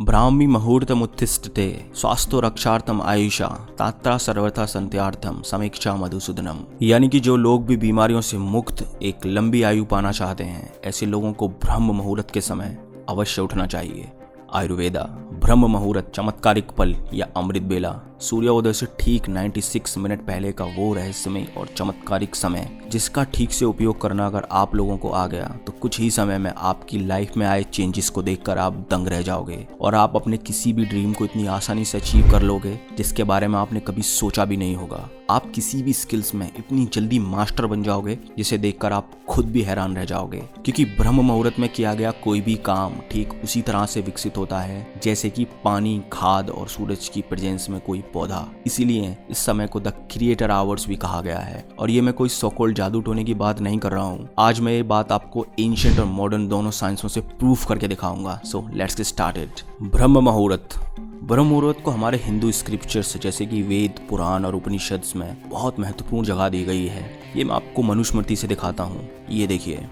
ब्राह्मी मुहूर्तमुत्तिष्ठते स्वास्थ्य रक्षार्थम आयुषा, तात्रा सर्वथा संत्यार्थम समीक्षा मधुसूदनम। यानी कि जो लोग भी बीमारियों से मुक्त, एक लंबी आयु पाना चाहते हैं, ऐसे लोगों को ब्रह्म मुहूर्त के समय अवश्य उठना चाहिए। आयुर्वेदा, ब्रह्म मुहूर्त, चमत्कारिक पल या अमृत बेला, सूर्योदय से ठीक 96 मिनट पहले का वो रहस्यमय और चमत्कारिक समय, जिसका ठीक से उपयोग करना अगर आप लोगों को आ गया तो कुछ ही समय में आपकी लाइफ में आए चेंजेस को देखकर आप दंग रह जाओगे। और आप अपने किसी भी ड्रीम को इतनी आसानी से अचीव कर लोगे, जिसके बारे में आपने कभी सोचा भी नहीं होगा। आप किसी भी स्किल्स में इतनी जल्दी मास्टर बन जाओगे, जिसे देखकर आप खुद भी हैरान रह जाओगे। क्योंकि ब्रह्म मुहूर्त में किया गया कोई भी काम, ठीक उसी तरह से विकसित होता है, जैसे कि पानी, खाद और सूरज की प्रेजेंस में कोई पौधा। इसीलिए इस समय को द क्रिएटर आवर्स भी कहा गया है। और ये मैं कोई सोकोल्ड जादू टोने की बात नहीं कर रहा हूँ। आज मैं ये बात आपको एंशियंट और मॉडर्न दोनों साइंसों से प्रूफ करके दिखाऊँगा। सो लेट्स गेट स्टार्टेड ब्रह्म मुहूर्त। ब्रह्म मुहूर्त को हमारे हिंदू स्क्रिप्चर्स जैसे कि वेद, पुराण और उपनिषद में बहुत महत्वपूर्ण जगह दी गई है। ये मैं आपको मनुस्मृति से दिखाता हूँ। ये देखिए।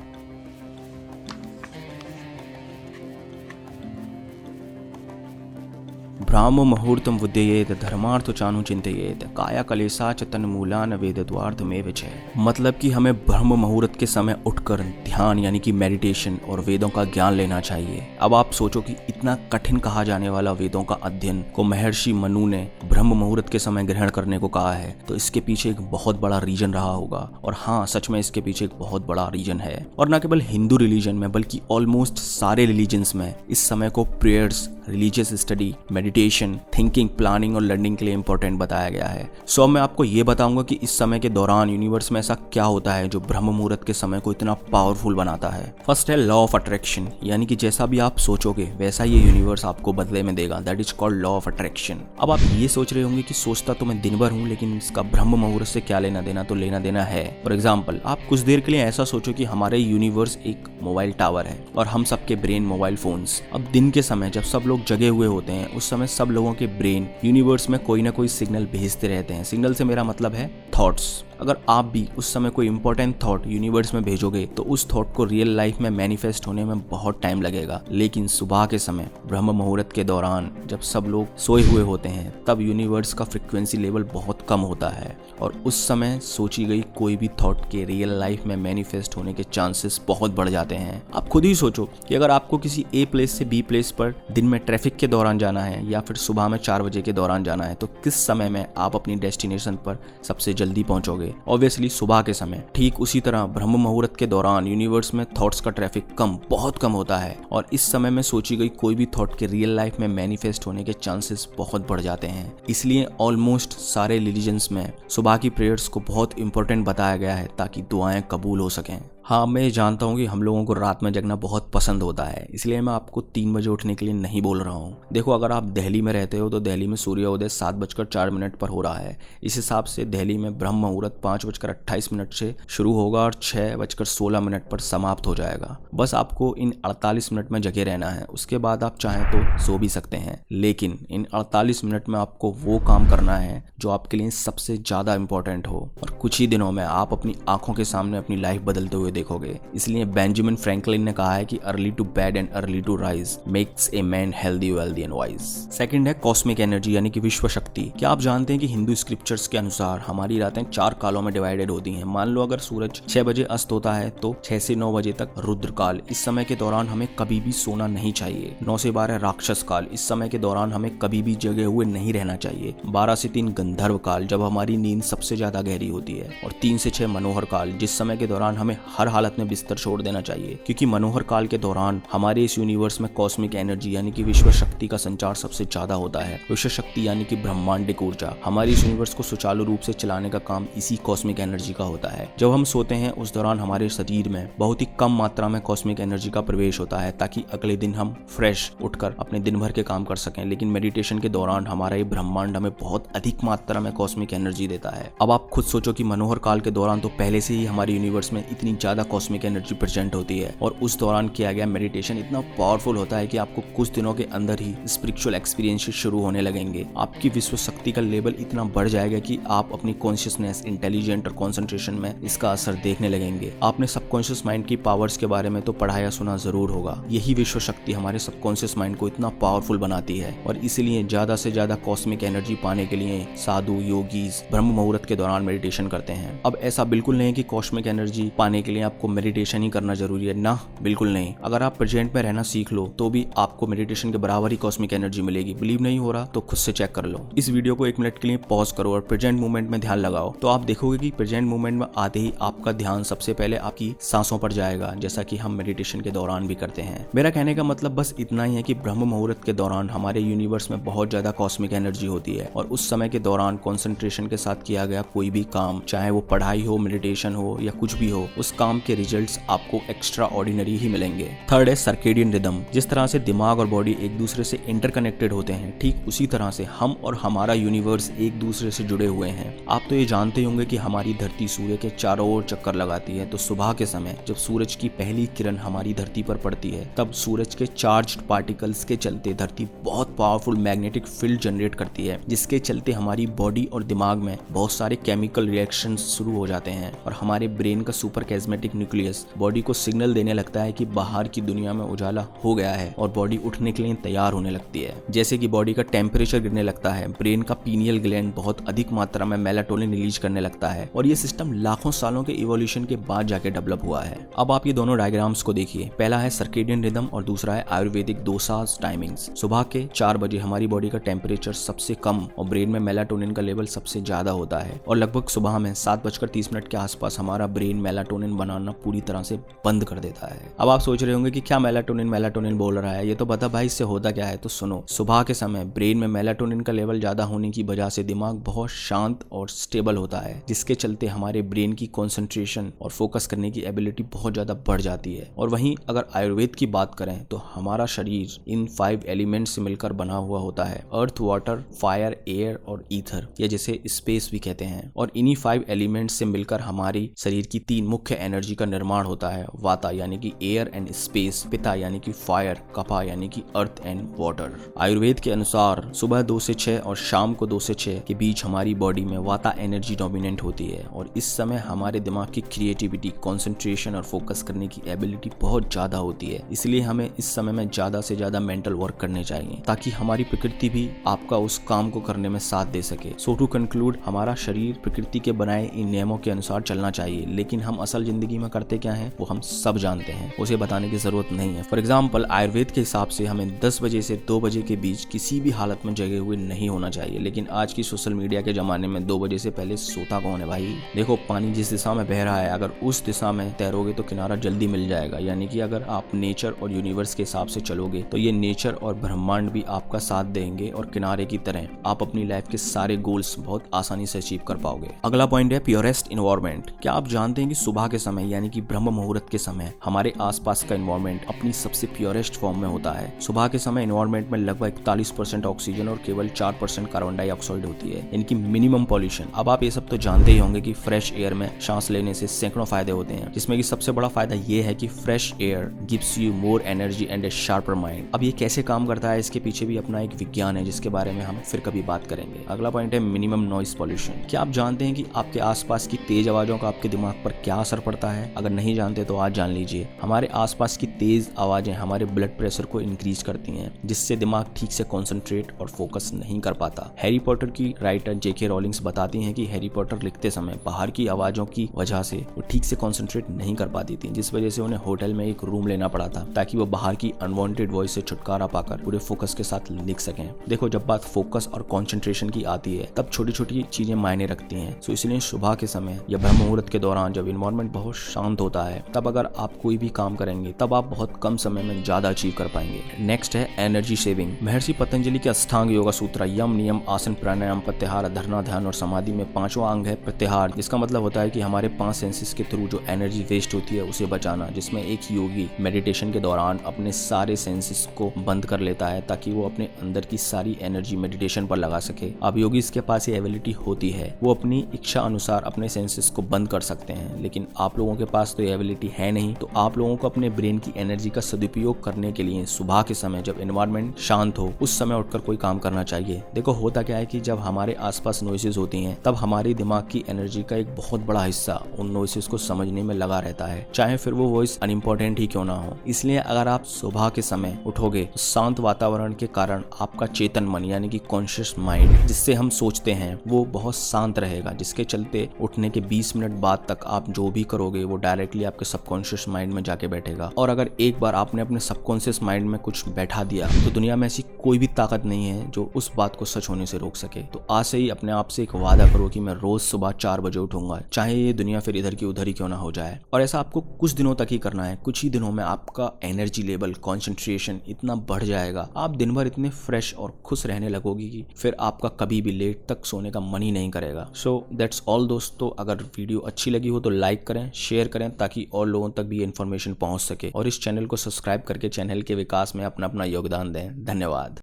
ब्राह्म मुहूर्तम विद्येत धर्मार्थ चानु चिंतित काया कलेसा च तन्मूलान वेद में विचय मतलब कि हमें ब्रह्म मुहूर्त के समय उठकर ध्यान, यानी कि मेडिटेशन और वेदों का ज्ञान लेना चाहिए। अब आप सोचो कि इतना कठिन कहा जाने वाला वेदों का अध्ययन को महर्षि मनु ने ब्रह्म मुहूर्त के समय ग्रहण करने को कहा है तो इसके पीछे एक बहुत बड़ा रीजन रहा होगा। और हाँ सच में इसके पीछे एक बहुत बड़ा रीजन है। और न केवल हिंदू रिलीजन में, बल्कि ऑलमोस्ट सारे रिलीजन में इस समय को prayers religious study meditation thinking planning और लर्निंग के लिए इंपॉर्टेंट बताया गया है। सो so, मैं आपको ये बताऊँगा कि इस समय के दौरान यूनिवर्स में ऐसा क्या होता है जो ब्रह्म मुहूर्त के समय को इतना पावरफुल बनाता है। फ़र्स्ट है लॉ ऑफ़ अट्रैक्शन यानी कि जैसा भी आप सोचोगे वैसा ये यूनिवर्स आपको बदले में देगा। That is called law of attraction अब आप ये सोच रहे होंगे कि सोचता तो मैं दिन भर हूँ लेकिन इसका ब्रह्म मुहूर्त से क्या लेना देना तो लेना देना है। फॉर एग्ज़ाम्पल आप कुछ देर के लिए ऐसा सोचो कि हमारे यूनिवर्स एक मोबाइल टावर है और हम सबके ब्रेन मोबाइल फोन्स अब दिन के समय जब सब लोग लोग जगे हुए होते हैं, उस समय सब लोगों के ब्रेन यूनिवर्स में कोई ना कोई सिग्नल भेजते रहते हैं। सिग्नल से मेरा मतलब है थॉट्स अगर आप भी उस समय कोई इंपॉर्टेंट थॉट यूनिवर्स में भेजोगे तो उस थॉट को रियल लाइफ में मैनिफेस्ट होने में बहुत टाइम लगेगा। लेकिन सुबह के समय, ब्रह्म मुहूर्त के दौरान, जब सब लोग सोए हुए होते हैं, तब यूनिवर्स का फ्रिक्वेंसी लेवल बहुत कम होता है। और उस समय सोची गई कोई भी थॉट के रियल लाइफ में मैनिफेस्ट होने के चांसेस बहुत बढ़ जाते हैं। आप खुद ही सोचो कि अगर आपको किसी ए प्लेस से बी प्लेस पर दिन में ट्रैफ़िक के दौरान जाना है, या फिर सुबह में चार बजे के दौरान जाना है तो किस समय में आप अपनी डेस्टिनेशन पर सबसे जल्दी पहुंचोगे? होंगे। ऑब्वियसली सुबह के समय, ठीक उसी तरह ब्रह्म मुहूर्त के दौरान यूनिवर्स में थॉट्स का ट्रैफ़िक कम, बहुत कम होता है। और इस समय में सोची गई कोई भी थॉट के रियल लाइफ में मैनिफेस्ट होने के चांसेस बहुत बढ़ जाते हैं। इसलिए ऑलमोस्ट सारे रिलीजन्स में सुबह की प्रेयर्स को बहुत इंपॉर्टेंट बताया गया है ताकि दुआएँ कबूल हो सकें। हाँ मैं ये जानता हूँ कि हम लोगों को रात में जगना बहुत पसंद होता है, इसलिए मैं आपको तीन बजे उठने के लिए नहीं बोल रहा हूँ। देखो, अगर आप दिल्ली में रहते हो तो दिल्ली में सूर्योदय सात बजकर चार मिनट पर हो रहा है। इस हिसाब से दिल्ली में ब्रह्म मुहूर्त पाँच बजकर अट्ठाईस मिनट से शुरू होगा और छः बजकर सोलह मिनट पर समाप्त हो जाएगा। बस आपको इन अड़तालीस मिनट में जगे रहना है। उसके बाद आप चाहें तो सो भी सकते हैं, लेकिन इन अड़तालीस मिनट में आपको वो काम करना है जो आपके लिए सबसे ज़्यादा इंपॉर्टेंट हो। और कुछ ही दिनों में आप अपनी आँखों के सामने अपनी लाइफ बदलते हुए देखोगे। इसलिए बेंजामिन फ्रैंकलिन ने कहा है कि early to bed and early to rise makes a man healthy, wealthy and wise. Second है कॉस्मिक एनर्जी, यानी कि विश्व शक्ति क्या आप जानते हैं कि हिंदू स्क्रिप्चर्स के अनुसार हमारी रातें चार कालों में डिवाइडेड होती हैं? मान लो अगर सूरज छह बजे अस्त होता है तो छह से नौ बजे तक रुद्र काल इस समय के दौरान हमें कभी भी सोना नहीं चाहिए। नौ से बारह राक्षस काल। इस समय के दौरान हमें कभी भी जगे हुए नहीं रहना चाहिए। बारह से तीन गंधर्व काल, जब हमारी नींद सबसे ज़्यादा गहरी होती है, और तीन से छह मनोहर काल, जिस समय के दौरान हमें हर हालत में बिस्तर छोड़ देना चाहिए, क्योंकि मनोहर काल के दौरान हमारे इस यूनिवर्स में कॉस्मिक एनर्जी यानी कि विश्व शक्ति का संचार सबसे ज़्यादा होता है। विश्व शक्ति यानी कि ब्रह्मांडिक ऊर्जा। हमारे इस यूनिवर्स को सुचारू रूप से चलाने का काम इसी कॉस्मिक एनर्जी का होता है। जब हम सोते हैं, उस दौरान हमारे शरीर में बहुत ही कम मात्रा में कॉस्मिक एनर्जी का प्रवेश होता है, ताकि अगले दिन हम फ्रेश उठकर अपने दिन भर के काम कर सकें। लेकिन मेडिटेशन के दौरान हमारा ये ब्रह्मांड हमें बहुत अधिक मात्रा में कॉस्मिक एनर्जी देता है। अब आप खुद सोचो कि मनोहर काल के दौरान तो पहले से ही हमारे यूनिवर्स में इतनी ज़्यादा ज़्यादा कॉस्मिक एनर्जी प्रेजेंट होती है और उस दौरान किया गया मेडिटेशन इतना पावरफुल होता है कि आपको कुछ दिनों के अंदर ही स्पिरिचुअल एक्सपीरियंस शुरू होने लगेंगे। आपकी विश्व शक्ति का लेवल इतना बढ़ जाएगा कि आप अपनी कॉन्शियसनेस इंटेलिजेंट और कॉन्सेंट्रेशन में इसका असर देखने लगेंगे। आपने सबकॉन्शियस माइंड की पावर्स के बारे में तो पढ़ाया सुना ज़रूर होगा। यही विश्व शक्ति हमारे सबकॉन्शियस माइंड को इतना पावरफुल बनाती है और इसीलिए ज़्यादा से ज़्यादा कॉस्मिक एनर्जी पाने के लिए साधु योगीज ब्रह्म मुहूर्त के दौरान मेडिटेशन करते हैं। अब ऐसा बिल्कुल नहीं कि कॉस्मिक एनर्जी पाने के लिए आपको मेडिटेशन ही करना ज़रूरी है। ना, बिल्कुल नहीं। अगर आप प्रेजेंट में रहना सीख लो तो भी आपको मेडिटेशन के बराबर ही कॉस्मिक एनर्जी मिलेगी। बिलीव नहीं हो रहा तो खुद से चेक कर लो। इस वीडियो को एक मिनट के लिए पॉज करो और प्रेजेंट मूवमेंट में ध्यान लगाओ। तो आप देखोगे कि प्रेजेंट मूवमेंट में आते ही आपका ध्यान सबसे पहले आपकी सांसों पर जाएगा, जैसा कि हम मेडिटेशन के दौरान भी करते हैं। मेरा कहने का मतलब बस इतना ही है कि ब्रह्म मुहूर्त के दौरान हमारे यूनिवर्स में बहुत ज़्यादा कॉस्मिक एनर्जी होती है और उस समय के दौरान कॉन्सेंट्रेशन के साथ किया गया कोई भी काम, चाहे वो पढ़ाई हो मेडिटेशन हो या कुछ भी हो, उस काम के रिज़ल्ट आपको एक्स्ट्रा ऑर्डिनरी ही मिलेंगे। थर्ड है सर्केडियन रिदम जिस तरह से दिमाग और बॉडी एक दूसरे से इंटरकनेक्टेड होते हैं, ठीक उसी तरह से हम और हमारा यूनिवर्स एक दूसरे से जुड़े हुए हैं। आप तो ये जानते होंगे कि हमारी धरती सूर्य के चारों ओर चक्कर लगाती है तो सुबह के समय जब सूरज की पहली किरण हमारी धरती पर पड़ती है, तब सूरज के चार्ज पार्टिकल्स के चलते धरती बहुत पावरफुल मैग्नेटिक फ़ील्ड जनरेट करती है, जिसके चलते हमारी बॉडी और दिमाग में बहुत सारे केमिकल रिएक्शन शुरू हो जाते हैं और हमारे ब्रेन का सुपर कैजमेटिक न्यूक्लियस बॉडी को सिग्नल देने लगता है कि बाहर की दुनिया में उजाला हो गया है और बॉडी उठने के लिए तैयार होने लगती है। जैसे कि बॉडी का टेम्परेचर गिरने लगता है ब्रेन का पीनियल ग्लैंड बहुत अधिक मात्रा में मेलाटोनिन रिलीज़ करने लगता है और ये सिस्टम लाखों सालों के इवोल्यूशन के बाद जाके डेवलप हुआ है। अब आप ये दोनों डायग्राम्स को देखिए। पहला है सर्केडियन रिदम और दूसरा है आयुर्वेदिक दोसाज टाइमिंग्स सुबह के चार बजे हमारी बॉडी का टेम्परेचर सबसे कम और ब्रेन में मेलाटोनिन का लेवल सबसे ज़्यादा होता है और लगभग सुबह में सात बजकर तीस मिनट के आसपास हमारा ब्रेन मेलाटोनिन बनाना पूरी तरह से बंद कर देता है। अब आप सोच रहे होंगे कि क्या मेलाटोनिन मेलाटोनिन बोल रहा है? ये तो बता भाई इससे होता क्या है? तो सुनो, सुबह के समय ब्रेन में मेलाटोनिन का लेवल ज़्यादा होने की वजह से दिमाग बहुत शांत और स्टेबल होता है, जिसके चलते हमारे ब्रेन की कॉन्सेंट्रेशन और फोकस करने की एबिलिटी बहुत ज़्यादा बढ़ जाती है। और वहीं अगर आयुर्वेद की बात करें तो हमारा शरीर इन फाइव एलिमेंट से मिलकर बना हुआ होता है अर्थ वाटर फायर एयर और ईथर या जिसे स्पेस भी कहते हैं। और इन्हीं फाइव एलिमेंट से मिलकर हमारी शरीर की तीन मुख्य एनर्जी का निर्माण होता है, वाता यानी कि एयर एंड स्पेस पिता यानी कि फायर कपा यानी कि अर्थ एंड वाटर आयुर्वेद के अनुसार सुबह दो से छह और शाम को दो से छह के बीच हमारी बॉडी में वाता एनर्जी डोमिनेंट होती है और इस समय हमारे दिमाग की क्रिएटिविटी कॉन्सेंट्रेशन और फोकस करने की एबिलिटी बहुत ज़्यादा होती है। इसलिए हमें इस समय में ज़्यादा से ज़्यादा मेंटल वर्क करने चाहिए, ताकि हमारी प्रकृति भी आपका उस काम को करने में साथ दे सके। सो टू कंक्लूड हमारा शरीर प्रकृति के बनाए इन नियमों के अनुसार चलना चाहिए, लेकिन हम असल ज़िंदगी में करते क्या है, वो हम सब जानते हैं। उसे बताने की ज़रूरत नहीं है। फॉर एग्ज़ाम्पल आयुर्वेद के हिसाब से हमें दस बजे से दो बजे के बीच किसी भी हालत में जगे हुए नहीं होना चाहिए। लेकिन आज की सोशल मीडिया के जमाने में दो बजे से पहले सोता कौन है भाई? देखो, पानी जिस दिशा में बह रहा है, अगर उस दिशा में तैरोगे तो किनारा जल्दी मिल जाएगा। यानी कि अगर आप नेचर और यूनिवर्स के हिसाब से चलोगे तो ये नेचर और ब्रह्मांड भी आपका साथ देंगे और किनारे की तरह आप अपनी लाइफ के सारे गोल्स बहुत आसानी से अचीव कर पाओगे। अगला पॉइंट है प्योरेस्ट इन्वायरमेंट क्या आप जानते हैं कि सुबह के समय यानी कि ब्रह्म मुहूर्त के समय, हमारे आसपास का इन्वायरमेंट अपनी सबसे प्योरेस्ट फॉर्म में होता है। सुबह के समय इन्वायरमेंट में लगभग इकतालीस परसेंट ऑक्सीजन और केवल चार परसेंट कार्बन डाइऑक्साइड होती है। इनकी मिनिमम पॉल्यूशन अब आप ये सब तो जानते ही होंगे की फ्रेश एयर में सांस लेने से सैकड़ों फ़ायदे होते हैं। जिसमें कि सबसे बड़ा फ़ायदा ये है की fresh air gives you more energy and a sharper mind अब ये कैसे काम करता है, इसके पीछे भी अपना एक विज्ञान है, जिसके बारे में हम फिर कभी बात करेंगे। अगला पॉइंट है मिनिमम नॉइस पॉल्यूशन क्या आप जानते हैं कि आपके आसपास की तेज आवाजों का आपके दिमाग पर क्या असर पड़ता है अगर नहीं जानते तो आज जान लीजिए। हमारे आसपास की तेज आवाज़ें हमारे ब्लड प्रेशर को इंक्रीज करती हैं, जिससे दिमाग ठीक से कॉन्सेंट्रेट और फोकस नहीं कर पाता। हैरी पॉटर की राइटर जेके रॉलिंग्स बताती हैं कि हैरी पॉटर लिखते समय बाहर की आवाजों की वजह से वो ठीक से कॉन्सेंट्रेट नहीं कर पाती थी, जिस वजह से उन्हें होटल में एक रूम लेना पड़ा था, ताकि वो बाहर की अनवांटेड वॉइस से छुटकारा पाकर पूरे फोकस के साथ लिख सकें। देखो, जब बात फोकस और कॉन्सेंट्रेशन की आती है, तब छोटी छोटी चीज़ें मायने रखती हैं। सो इसलिए सुबह के समय या ब्रह्म मुहूर्त के दौरान जब इन्वायरमेंट बहुत शांत होता है। तब अगर आप कोई भी काम करेंगे, तब आप बहुत कम समय में ज़्यादा अचीव कर पाएँगे। नेक्स्ट है एनर्जी सेविंग महर्षि पतंजलि के अष्टांग योगा सूत्र, यम नियम, आसन प्राणायाम, प्रत्याहार, धरना ध्यान और समाधि में पांचवा अंग है प्रत्याहार। जिसका मतलब होता है कि हमारे पाँच सेंसेस के थ्रू जो एनर्जी वेस्ट होती है, उसे बचाना, जिसमें एक योगी मेडिटेशन के दौरान अपने सारे सेंसेस को बंद कर लेता है, ताकि वो अपने अंदर की सारी एनर्जी मेडिटेशन पर लगा सके। अब योगी इसके पास ये एबिलिटी होती है। वो अपनी इच्छा अनुसार अपने सेंसेस को बंद कर सकते हैं, लेकिन आप लोगों के पास तो ये एबिलिटी है नहीं। तो आप लोगों को अपने ब्रेन की एनर्जी का सदुपयोग करने के लिए सुबह के समय जब एनवायरमेंट शांत हो, उस समय उठकर कोई काम करना चाहिए। देखो, होता क्या है कि जब हमारे आसपास नोइसेज होती हैं, तब हमारे दिमाग की एनर्जी का एक बहुत बड़ा हिस्सा उन नोइसेज को समझने में लगा रहता है। चाहे फिर वो वॉइस अनइम्पोर्टेंट ही क्यों ना हो। इसलिए अगर आप सुबह के समय उठोगे तो शांत वातावरण के कारण आपका चेतन मन, यानी कि कॉन्शियस माइंड जिससे हम सोचते हैं, वो बहुत शांत रहेगा, जिसके चलते उठने के 20 मिनट बाद तक आप जो भी करोगे, वो डायरेक्टली आपके सबकॉन्शियस माइंड में जाके बैठेगा। और अगर एक बार आपने अपने सबकॉन्शियस माइंड में कुछ बैठा दिया तो दुनिया में ऐसी कोई भी ताकत नहीं है जो उस बात को सच होने से रोक सके। तो आज से ही अपने आप से एक वादा करो कि मैं रोज सुबह चार बजे उठूँगा, चाहे ये दुनिया फिर इधर की उधर ही क्यों ना हो जाए। और ऐसा आपको कुछ दिनों तक ही करना है। कुछ ही दिनों में आपका एनर्जी लेवल कॉन्सेंट्रेशन इतना बढ़ जाएगा। आप दिन भर इतने फ्रेश और खुश रहने लगोगे कि फिर आपका कभी भी लेट तक सोने का मन ही नहीं करेगा। सो दैट्स ऑल दोस्तों। अगर वीडियो अच्छी लगी हो तो लाइक करें शेयर करें ताकि और लोगों तक भी इन्फॉर्मेशन पहुँच सके। और इस चैनल को सब्सक्राइब करके चैनल के विकास में अपना अपना योगदान दें। धन्यवाद।